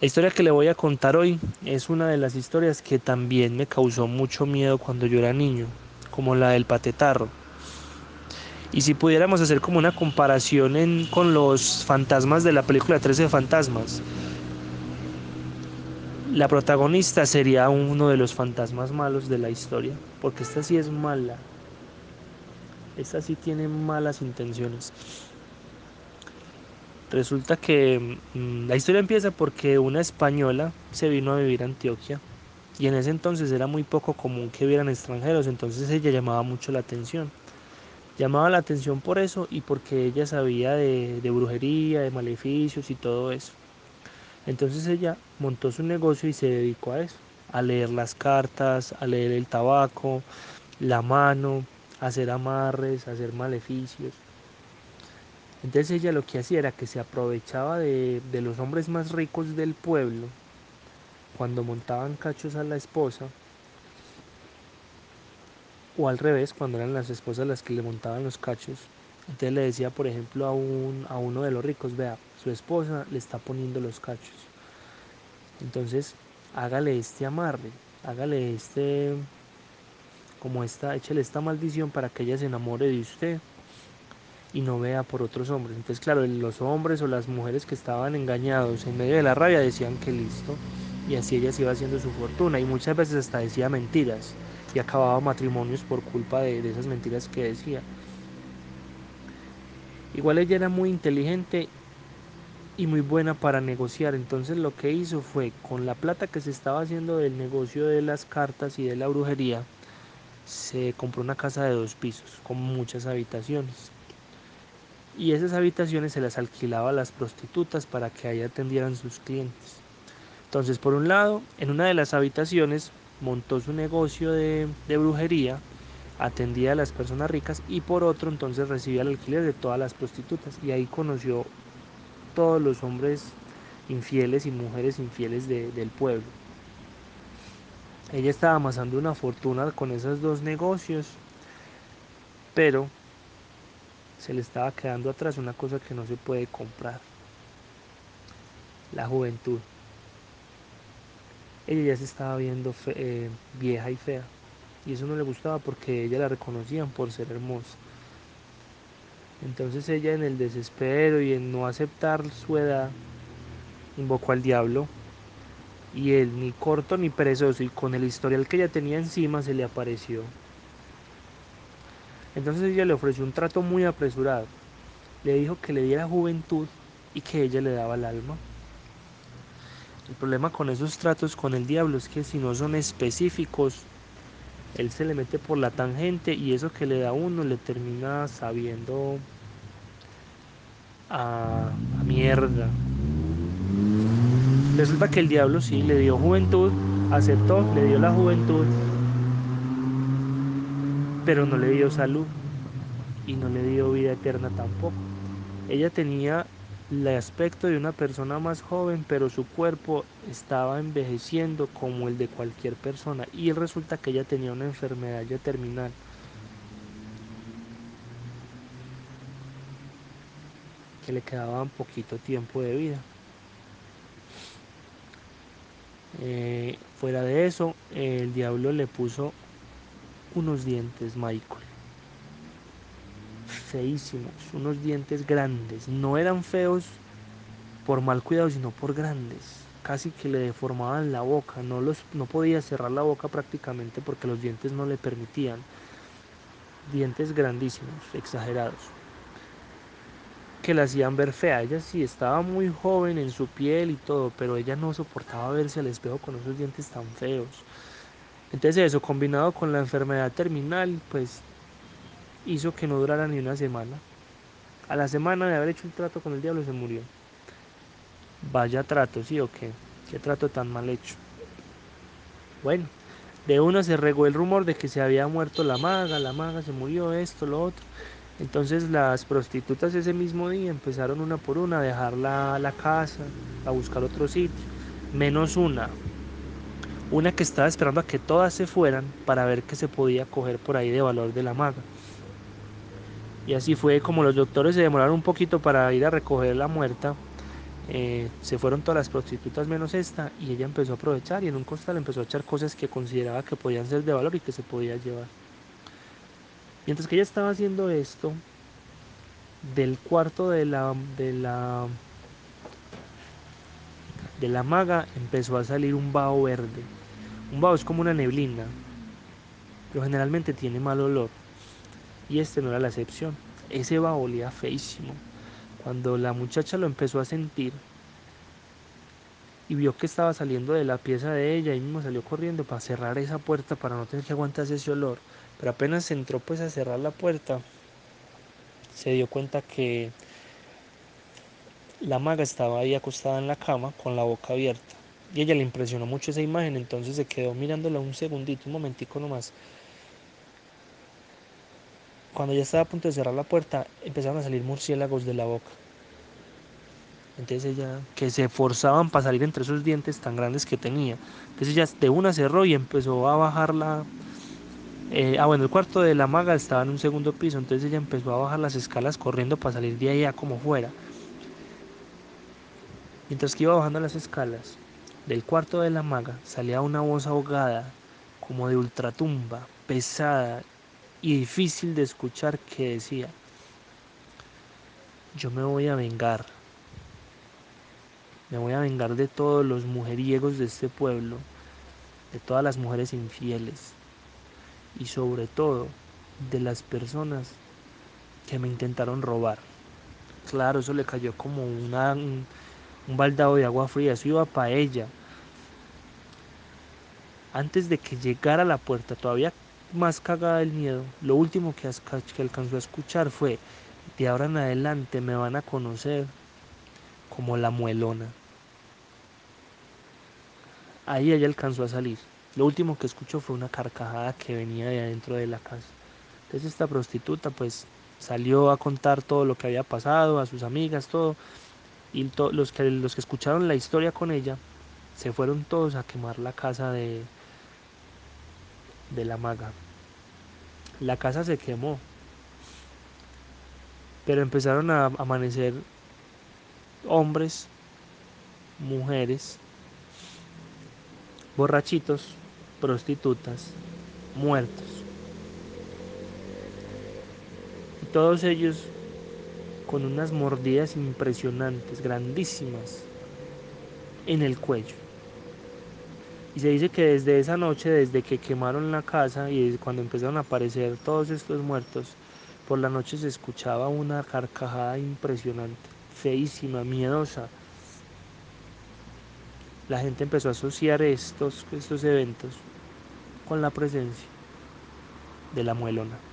La historia que le voy a contar hoy es una de las historias que también me causó mucho miedo cuando yo era niño, como la del patetarro. Y si pudiéramos hacer como una comparación con los fantasmas de la película 13 fantasmas, la protagonista sería uno de los fantasmas malos de la historia, porque esta sí es mala. Esta sí tiene malas intenciones. Resulta que mm, la historia empieza porque una española se vino a vivir a Antioquia y en ese entonces era muy poco común que vieran extranjeros, entonces ella llamaba mucho la atención. Llamaba la atención por eso y porque ella sabía de, de brujería, de maleficios y todo eso. Entonces ella montó su negocio y se dedicó a eso, a leer las cartas, a leer el tabaco, la mano, a hacer amarres, a hacer maleficios. Entonces ella lo que hacía era que se aprovechaba de, de los hombres más ricos del pueblo cuando montaban cachos a la esposa o al revés, cuando eran las esposas las que le montaban los cachos. Entonces le decía, por ejemplo, a, un, a uno de los ricos, vea, su esposa le está poniendo los cachos. Entonces, hágale este amarre, hágale este, como esta, échale esta maldición para que ella se enamore de usted y no vea por otros hombres. Entonces, claro, los hombres o las mujeres que estaban engañados en medio de la rabia decían que listo, y así ella se iba haciendo su fortuna, y muchas veces hasta decía mentiras, y acababa matrimonios por culpa de, de esas mentiras que decía. Igual ella era muy inteligente y muy buena para negociar, entonces lo que hizo fue, con la plata que se estaba haciendo del negocio de las cartas y de la brujería, se compró una casa de dos pisos con muchas habitaciones y esas habitaciones se las alquilaba a las prostitutas para que ahí atendieran sus clientes. Entonces, por un lado, en una de las habitaciones montó su negocio de, brujería, atendía a las personas ricas y por otro entonces recibía el alquiler de todas las prostitutas y ahí conoció todos los hombres infieles y mujeres infieles de, del pueblo. Ella estaba amasando una fortuna con esos dos negocios, pero se le estaba quedando atrás una cosa que no se puede comprar. La juventud. Ella ya se estaba viendo fe, eh, vieja y fea. Y eso no le gustaba porque ella la reconocían por ser hermosa. Entonces ella en el desespero y en no aceptar su edad, invocó al diablo. Y él, ni corto ni perezoso, y con el historial que ella tenía encima, se le apareció entonces ella le ofreció un trato muy apresurado. Le dijo que le diera juventud y que ella le daba el alma. El problema con esos tratos con el diablo es que si no son específicos, él se le mete por la tangente y eso que le da uno le termina sabiendo a, a mierda. Resulta que el diablo sí le dio juventud, aceptó, le dio la juventud, pero no le dio salud y no le dio vida eterna tampoco. Ella tenía el aspecto de una persona más joven, pero su cuerpo estaba envejeciendo como el de cualquier persona y resulta que ella tenía una enfermedad ya terminal. que le quedaba un poquito tiempo de vida. Eh, fuera de eso, el diablo le puso unos dientes, Michael. Feísimos, unos dientes grandes. No eran feos por mal cuidado, sino por grandes. Casi que le deformaban la boca. No, los, no podía cerrar la boca prácticamente porque los dientes no le permitían. Dientes grandísimos, exagerados. Que la hacían ver fea. Ella sí estaba muy joven en su piel y todo, pero ella no soportaba verse al espejo con esos dientes tan feos. Entonces eso, combinado con la enfermedad terminal, pues hizo que no durara ni una semana. A la semana de haber hecho un trato con el diablo se murió. Vaya trato, sí o qué. Qué trato tan mal hecho. Bueno, de una se regó el rumor de que se había muerto la maga, la maga se murió, esto, lo otro. Entonces las prostitutas ese mismo día empezaron una por una a dejar la, la casa, a buscar otro sitio. Menos una, una que estaba esperando a que todas se fueran para ver qué se podía coger por ahí de valor de la maga. Y así fue como los doctores se demoraron un poquito para ir a recoger la muerta. eh, se fueron todas las prostitutas menos esta y ella empezó a aprovechar y en un costal empezó a echar cosas que consideraba que podían ser de valor y que se podía llevar. Mientras que ella estaba haciendo esto, del cuarto de la, de la, de la maga empezó a salir un vaho verde. Un vaho es como una neblina, pero generalmente tiene mal olor. Y este no era la excepción. Ese vaho olía feísimo. Cuando la muchacha lo empezó a sentir y vio que estaba saliendo de la pieza de ella, y mismo salió corriendo para cerrar esa puerta para no tener que aguantarse ese olor. Pero apenas entró pues a cerrar la puerta, se dio cuenta que la maga estaba ahí acostada en la cama con la boca abierta. Y ella le impresionó mucho esa imagen, entonces se quedó mirándola un segundito, un momentico nomás. Cuando ya estaba a punto de cerrar la puerta, empezaron a salir murciélagos de la boca. Entonces ella, que se forzaban para salir entre esos dientes tan grandes que tenía. Entonces ella de una cerró y empezó a bajar la, eh, ah, bueno, el cuarto de la maga estaba en un segundo piso, entonces ella empezó a bajar las escalas corriendo para salir de ahí a como fuera. Mientras que iba bajando las escalas, del cuarto de la maga salía una voz ahogada, como de ultratumba, pesada y difícil de escuchar, que decía, yo me voy a vengar, me voy a vengar de todos los mujeriegos de este pueblo, de todas las mujeres infieles, y sobre todo de las personas que me intentaron robar. Claro, eso le cayó como una, un, baldado de agua fría, eso iba para ella. Antes de que llegara a la puerta, todavía más cagada del miedo, lo último que, que alcanzó a escuchar fue, de ahora en adelante me van a conocer como la muelona. Ahí ella alcanzó a salir. Lo último que escuchó fue una carcajada que venía de adentro de la casa. Entonces esta prostituta pues salió a contar todo lo que había pasado a sus amigas, todo. Y los, que, escucharon la historia con ella se fueron todos a quemar la casa de, de la maga. La casa se quemó. Pero empezaron a amanecer hombres, mujeres, borrachitos, prostitutas, muertos. Y todos ellos con unas mordidas impresionantes, grandísimas, en el cuello. Y se dice que desde esa noche, desde que quemaron la casa y desde cuando empezaron a aparecer todos estos muertos, por la noche se escuchaba una carcajada impresionante, feísima, miedosa, la gente empezó a asociar estos, estos eventos con la presencia de la muelona.